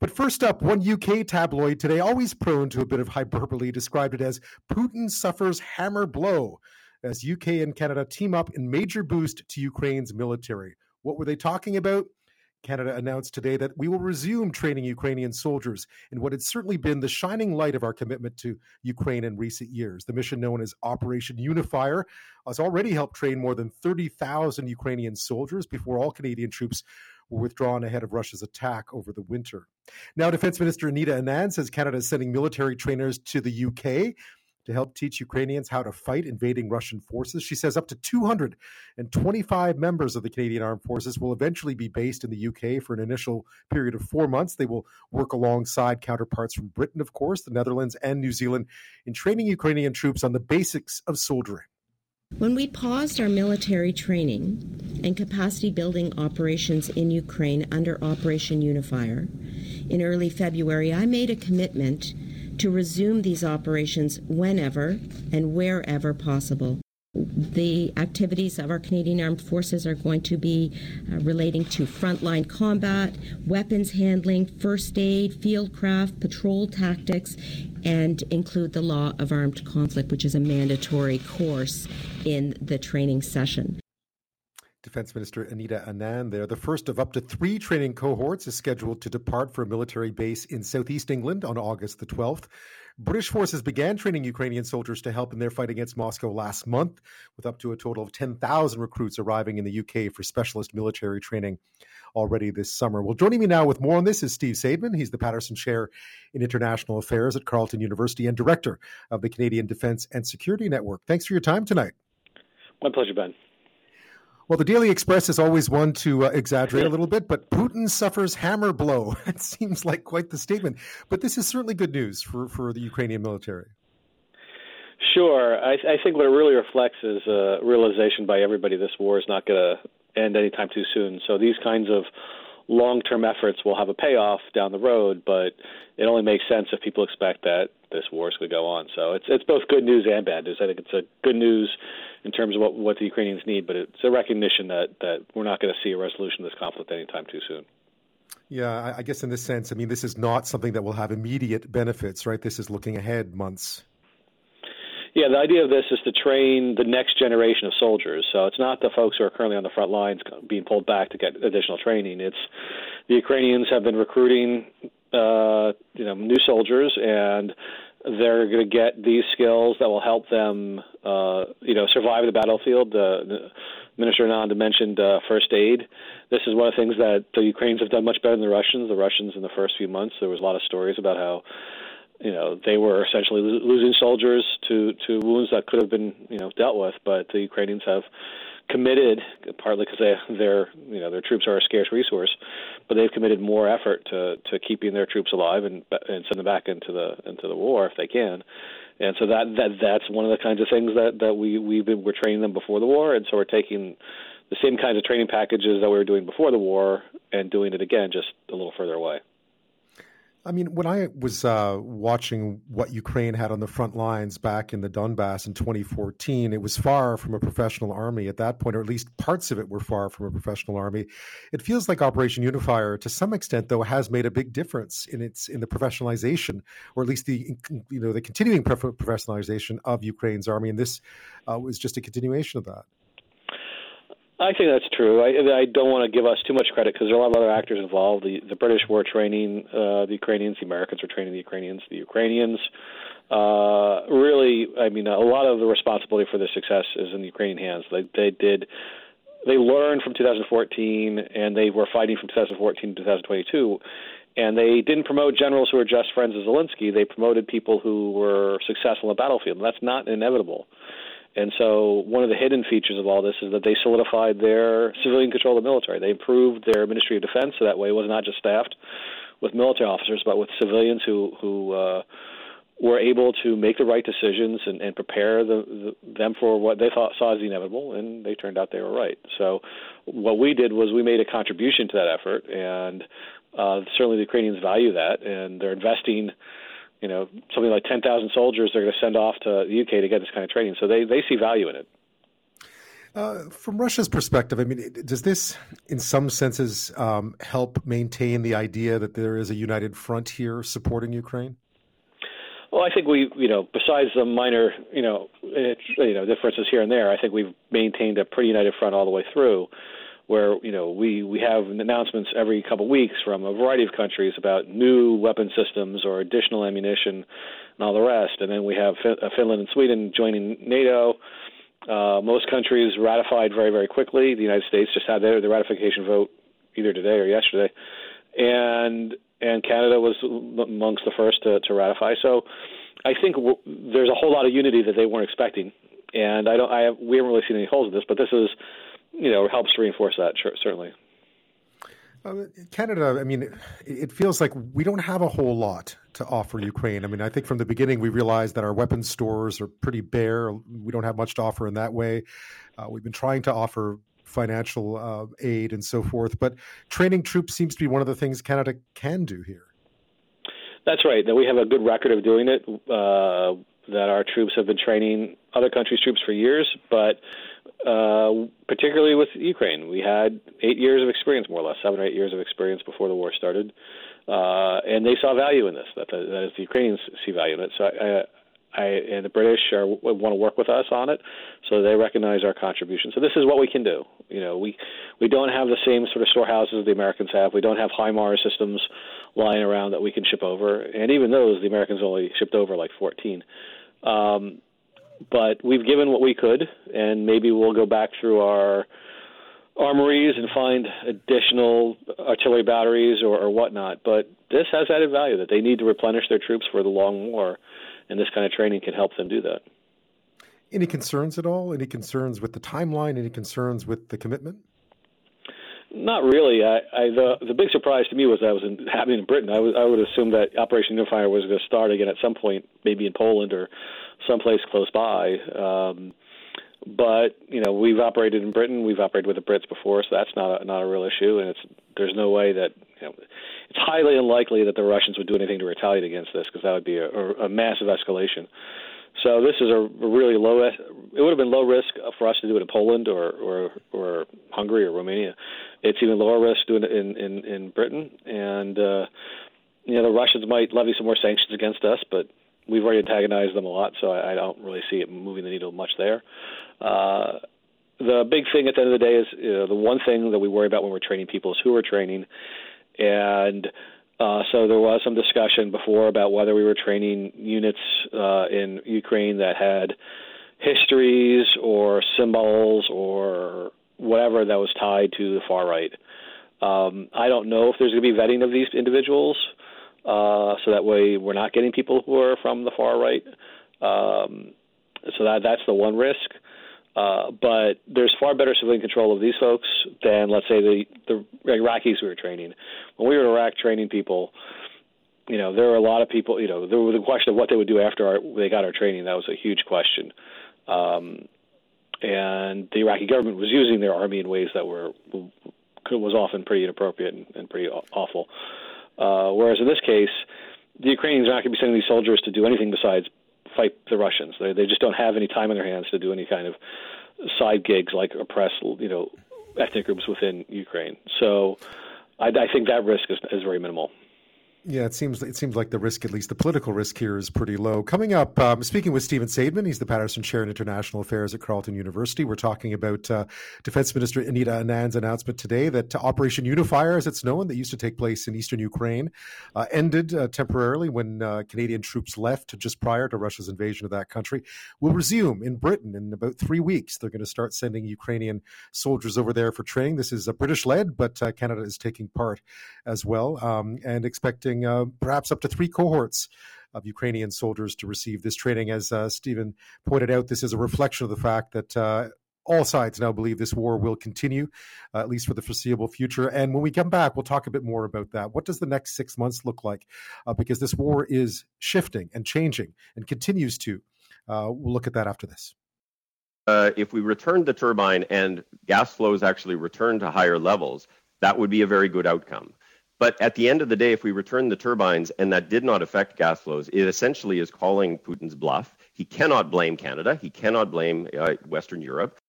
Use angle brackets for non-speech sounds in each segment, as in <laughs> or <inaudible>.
But first up, one UK tabloid today, always prone to a bit of hyperbole, described it as Putin suffers hammer blow as UK and Canada team up in major boost to Ukraine's military. What were they talking about? Canada announced today that we will resume training Ukrainian soldiers in what had certainly been the shining light of our commitment to Ukraine in recent years. The mission, known as Operation Unifier, has already helped train more than 30,000 Ukrainian soldiers before all Canadian troops were withdrawn ahead of Russia's attack over the winter. Now, Defense Minister Anita Anand says Canada is sending military trainers to the UK to help teach Ukrainians how to fight invading Russian forces. She says up to 225 members of the Canadian Armed Forces will eventually be based in the UK for an initial period of four months. They will work alongside counterparts from Britain, of course, the Netherlands, and New Zealand in training Ukrainian troops on the basics of soldiering. When we paused our military training and capacity building operations in Ukraine under Operation Unifier in early February, I made a commitment to resume these operations whenever and wherever possible. The activities of our Canadian Armed Forces are going to be uh, relating to frontline combat, weapons handling, first aid, fieldcraft, patrol tactics, and include the law of armed conflict, which is a mandatory course in the training session. Defense Minister Anita Anand there. The first of up to three training cohorts is scheduled to depart for a military base in southeast England on August the 12th. British forces began training Ukrainian soldiers to help in their fight against Moscow last month, with up to a total of 10,000 recruits arriving in the UK for specialist military training already this summer. Well, joining me now with more on this is Steve Saideman. He's the Paterson Chair in International Affairs at Carleton University and Director of the Canadian Defense and Security Network. Thanks for your time tonight. My pleasure, Ben. Well, the Daily Express is always one to uh, exaggerate a little bit, but Putin suffers hammer blow. <laughs> It seems like quite the statement. But this is certainly good news for, for the Ukrainian military. Sure. I, I think what it really reflects is a realization by everybody this war is not going to end anytime too soon. So these kinds of long term efforts will have a payoff down the road, but it only makes sense if people expect that this war is going to go on. So it's it's both good news and bad news. I think it's a good news in terms of what what the Ukrainians need, but it's a recognition that that we're not going to see a resolution of this conflict anytime too soon. Yeah, I guess in this sense, I mean, this is not something that will have immediate benefits, right? This is looking ahead months. Yeah, the idea of this is to train the next generation of soldiers. So it's not the folks who are currently on the front lines being pulled back to get additional training. It's the Ukrainians have been recruiting, uh, you know, new soldiers, and they're going to get these skills that will help them, uh, you know, survive the battlefield. Uh, the Minister Anand mentioned uh, first aid. This is one of the things that the Ukrainians have done much better than the Russians. The Russians, in the first few months, there was a lot of stories about how you know they were essentially losing soldiers to to wounds that could have been you know dealt with, but the Ukrainians have committed partly because they their you know their troops are a scarce resource, but they've committed more effort to to keeping their troops alive and and send them back into the into the war if they can. And so that that that's one of the kinds of things that that we we've been we're training them before the war, and so we're taking the same kinds of training packages that we were doing before the war and doing it again just a little further away. I mean, when I was uh, watching what Ukraine had on the front lines back in the Donbass in 2014, it was far from a professional army at that point, or at least parts of it were far from a professional army. It feels like Operation Unifier, to some extent, though, has made a big difference in its in the professionalization, or at least the you know the continuing professionalization of Ukraine's army, and this uh, was just a continuation of that. I think that's true. I, I don't want to give us too much credit because there are a lot of other actors involved. The, the British were training uh, the Ukrainians. The Americans were training the Ukrainians. The Ukrainians uh, really, I mean, a lot of the responsibility for their success is in the Ukrainian hands. They, they did, they learned from 2014, and they were fighting from 2014 to 2022. And they didn't promote generals who were just friends of Zelensky. They promoted people who were successful on the battlefield. And that's not inevitable. And so, one of the hidden features of all this is that they solidified their civilian control of the military. They improved their Ministry of Defense, so that way it was not just staffed with military officers, but with civilians who who uh, were able to make the right decisions and, and prepare the, the, them for what they thought saw as inevitable, and they turned out they were right. So, what we did was we made a contribution to that effort, and uh, certainly the Ukrainians value that, and they're investing you know something like 10,000 soldiers they're going to send off to the UK to get this kind of training. So they they see value in it. Uh, from Russia's perspective, I mean, does this, in some senses, um, help maintain the idea that there is a united front here supporting Ukraine? Well, I think we, you know, besides the minor, you know, you know, differences here and there, I think we've maintained a pretty united front all the way through. Where you know we we have announcements every couple of weeks from a variety of countries about new weapon systems or additional ammunition and all the rest, and then we have Finland and Sweden joining NATO. Uh, most countries ratified very, very quickly. The United States just had their the ratification vote either today or yesterday, and and Canada was amongst the first to, to ratify. So I think w- there's a whole lot of unity that they weren't expecting, and I don't. I have, we haven't really seen any holes in this, but this is, you know, helps to reinforce that certainly. Uh, Canada, I mean, it feels like we don't have a whole lot to offer Ukraine. I mean, I think from the beginning we realized that our weapons stores are pretty bare. We don't have much to offer in that way. Uh, we've been trying to offer financial uh, aid and so forth, but training troops seems to be one of the things Canada can do here. That's right. That we have a good record of doing it. Uh, that our troops have been training other countries' troops for years, but uh, particularly with Ukraine. We had eight years of experience, more or less, seven or eight years of experience before the war started, uh, and they saw value in this. That, the, that is, the Ukrainians see value in it. So I, I and the British are, want to work with us on it, so they recognize our contribution. So this is what we can do. You know, we we don't have the same sort of storehouses the Americans have. We don't have HIMARS systems lying around that we can ship over, and even those the Americans only shipped over like 14. Um, but we've given what we could, and maybe we'll go back through our armories and find additional artillery batteries or, or whatnot. But this has added value that they need to replenish their troops for the long war, and this kind of training can help them do that. Any concerns at all? Any concerns with the timeline? Any concerns with the commitment? Not really. I, I the the big surprise to me was that I was in, happening in Britain. I, was, I would assume that Operation Unifier was going to start again at some point, maybe in Poland or someplace close by. Um, but you know, we've operated in Britain. We've operated with the Brits before, so that's not a, not a real issue. And it's there's no way that you know, it's highly unlikely that the Russians would do anything to retaliate against this because that would be a, a massive escalation. So this is a really low. It would have been low risk for us to do it in Poland or or, or Hungary or Romania. It's even lower risk doing it in in, in Britain. And uh, you know the Russians might levy some more sanctions against us, but we've already antagonized them a lot, so I, I don't really see it moving the needle much there. Uh, the big thing at the end of the day is you know, the one thing that we worry about when we're training people is who we're training, and uh, so there was some discussion before about whether we were training units uh, in Ukraine that had histories or symbols or whatever that was tied to the far right. Um, I don't know if there's going to be vetting of these individuals, uh, so that way we're not getting people who are from the far right. Um, so that that's the one risk. Uh, but there's far better civilian control of these folks than, let's say, the the Iraqis we were training. When we were in Iraq training people, you know, there were a lot of people. You know, there was the question of what they would do after our, they got our training. That was a huge question. Um, and the Iraqi government was using their army in ways that were was often pretty inappropriate and, and pretty awful. Uh, whereas in this case, the Ukrainians are not going to be sending these soldiers to do anything besides fight the Russians. They they just don't have any time on their hands to do any kind of side gigs like oppress you know ethnic groups within Ukraine. So I, I think that risk is, is very minimal. Yeah, it seems it seems like the risk, at least the political risk here, is pretty low. Coming up, um, speaking with Stephen Saideman, he's the Paterson Chair in International Affairs at Carleton University. We're talking about uh, Defense Minister Anita Anand's announcement today that Operation Unifier, as it's known, that used to take place in eastern Ukraine, uh, ended uh, temporarily when uh, Canadian troops left just prior to Russia's invasion of that country. Will resume in Britain in about three weeks. They're going to start sending Ukrainian soldiers over there for training. This is a British led, but uh, Canada is taking part as well um, and expecting uh, perhaps up to three cohorts of Ukrainian soldiers to receive this training. As uh, Stephen pointed out, this is a reflection of the fact that uh, all sides now believe this war will continue, uh, at least for the foreseeable future. And when we come back, we'll talk a bit more about that. What does the next six months look like? Uh, because this war is shifting and changing and continues to. Uh, we'll look at that after this. If we return the turbine and gas flows actually return to higher levels, that would be a very good outcome. But at the end of the day, if we return the turbines and that did not affect gas flows, it essentially is calling Putin's bluff. He cannot blame Canada. He cannot blame uh, Western Europe.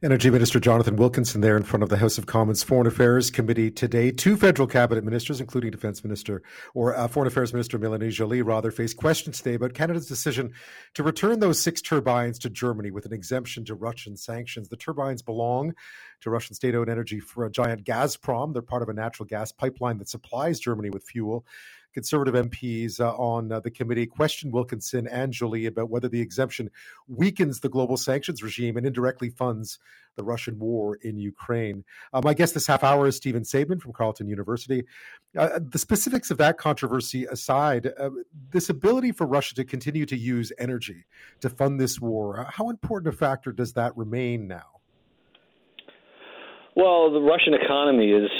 Energy Minister Jonathan Wilkinson there in front of the House of Commons Foreign Affairs Committee today. Two federal cabinet ministers, including Defense Minister or uh, Foreign Affairs Minister Melanie Joly, rather, face questions today about Canada's decision to return those six turbines to Germany with an exemption to Russian sanctions. The turbines belong to Russian state-owned energy for a giant Gazprom. They're part of a natural gas pipeline that supplies Germany with fuel. Conservative MPs uh, on uh, the committee questioned Wilkinson and Joly about whether the exemption weakens the global sanctions regime and indirectly funds the Russian war in Ukraine. Um, my guest this half hour is Stephen Saideman from Carleton University. Uh, the specifics of that controversy aside, uh, this ability for Russia to continue to use energy to fund this war, uh, how important a factor does that remain now? Well, the Russian economy is,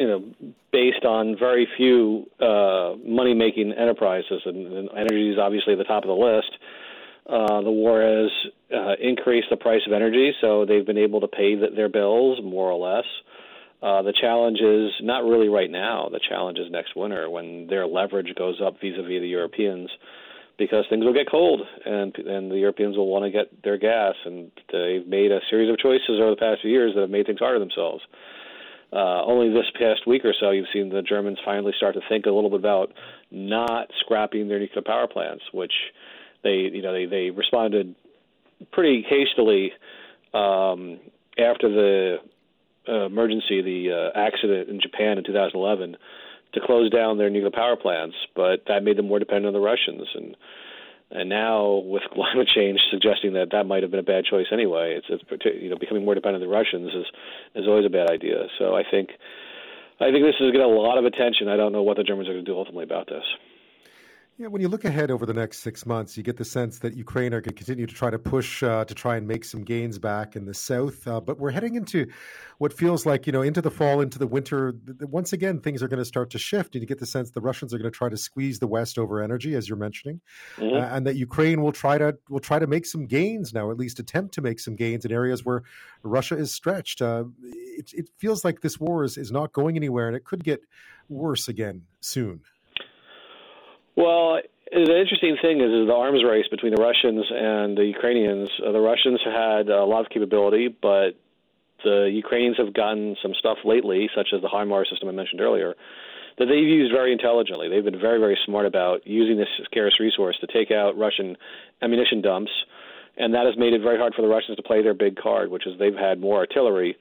you know, based on very few uh, money-making enterprises, and, and energy is obviously at the top of the list. Uh, the war has uh, increased the price of energy, so they've been able to pay the, their bills more or less. Uh, the challenge is not really right now. The challenge is next winter when their leverage goes up vis-a-vis the Europeans because things will get cold and and the Europeans will want to get their gas and they've made a series of choices over the past few years that have made things harder themselves. Only this past week or so, you've seen the Germans finally start to think a little bit about not scrapping their nuclear power plants, which they you know they they responded pretty hastily um, after the uh, emergency, the uh, accident in Japan in 2011 to close down their nuclear power plants, but that made them more dependent on the Russians. And and now with <laughs> climate change suggesting that that might have been a bad choice anyway, it's, it's you know becoming more dependent on the Russians is is always a bad idea. So I think I think this is getting a lot of attention. I don't know what the Germans are going to do ultimately about this. Yeah, when you look ahead over the next six months, you get the sense that Ukraine are going to continue to try to push uh, to try and make some gains back in the south. Uh, but we're heading into what feels like, you know, into the fall, into the winter. Once again, things are going to start to shift, and you get the sense the Russians are going to try to squeeze the West over energy, as you're mentioning, mm-hmm. uh, and that Ukraine will try to will try to make some gains now, at least attempt to make some gains in areas where Russia is stretched. Uh, it, it feels like this war is is not going anywhere, and it could get worse again soon. Well, the interesting thing is, is the arms race between the Russians and the Ukrainians. Uh, the Russians had a lot of capability, but the Ukrainians have gotten some stuff lately, such as the HIMARS system I mentioned earlier, that they've used very intelligently. They've been very, very smart about using this scarce resource to take out Russian ammunition dumps, and that has made it very hard for the Russians to play their big card, which is they've had more artillery,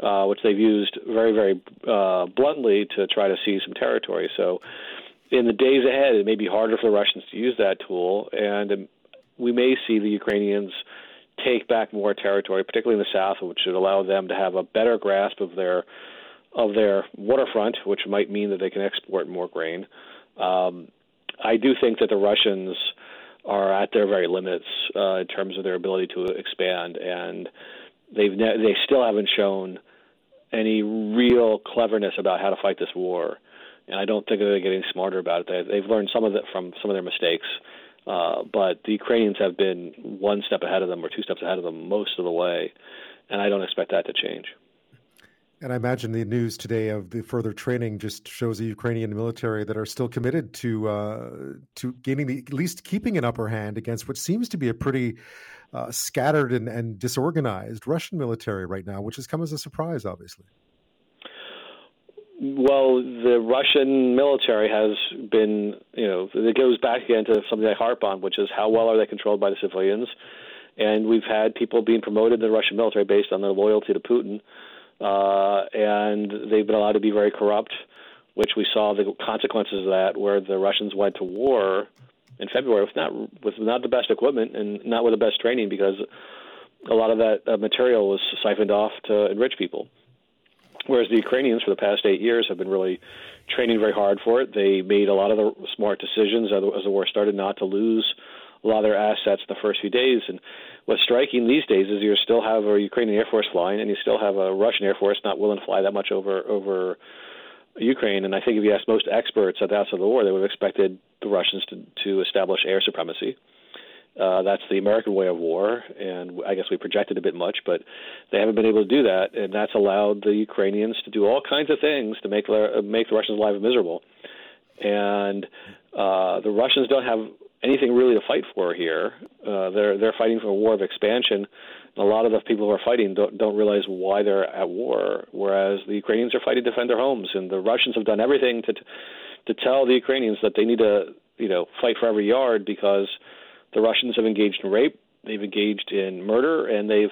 uh, which they've used very, very uh, bluntly to try to seize some territory. So in the days ahead, it may be harder for the Russians to use that tool, and um, we may see the Ukrainians take back more territory, particularly in the south, which should allow them to have a better grasp of their of their waterfront, which might mean that they can export more grain. Um, I do think that the Russians are at their very limits uh, in terms of their ability to expand, and they've ne- they still haven't shown any real cleverness about how to fight this war and I don't think they're getting smarter about it. They, have learned some of it from some of their mistakes, uh, but the Ukrainians have been one step ahead of them or two steps ahead of them most of the way, and I don't expect that to change. And I imagine the news today of the further training just shows the Ukrainian military that are still committed to uh, to gaining the at least keeping an upper hand against what seems to be a pretty uh, scattered and, and disorganized Russian military right now, which has come as a surprise, obviously. Well, the Russian military has been, you know, it goes back again to something I harp on, which is how well are they controlled by the civilians? And we've had people being promoted in the Russian military based on their loyalty to Putin, uh, and they've been allowed to be very corrupt, which we saw the consequences of that, where the Russians went to war in February with not with not the best equipment and not with the best training because a lot of that uh, material was siphoned off to enrich people. Whereas the Ukrainians, for the past eight years, have been really training very hard for it. They made a lot of the smart decisions as the war started not to lose a lot of their assets the first few days. And what's striking these days is you still have a Ukrainian Air Force flying, and you still have a Russian Air Force not willing to fly that much over over Ukraine. And I think if you ask most experts at the outset of the war, they would have expected the Russians to, to establish air supremacy. Uh, that's the American way of war, and I guess we projected a bit much, but they haven't been able to do that, and that's allowed the Ukrainians to do all kinds of things to make their, make the Russians' lives miserable. And uh, the Russians don't have anything really to fight for here. Uh, they're they're fighting for a war of expansion a lot of the people who are fighting don't, don't realize why they're at war, whereas the Ukrainians are fighting to defend their homes, and the Russians have done everything to to tell the Ukrainians that they need to, you know, fight for every yard because the Russians have engaged in rape, they've engaged in murder, and they've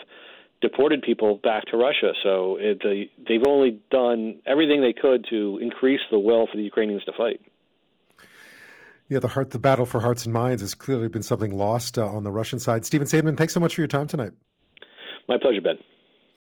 deported people back to Russia. So it, they, they've only done everything they could to increase the will for the Ukrainians to fight. Yeah, the heart, the battle for hearts and minds has clearly been something lost uh, on the Russian side. Stephen Saideman, thanks so much for your time tonight. My pleasure, Ben.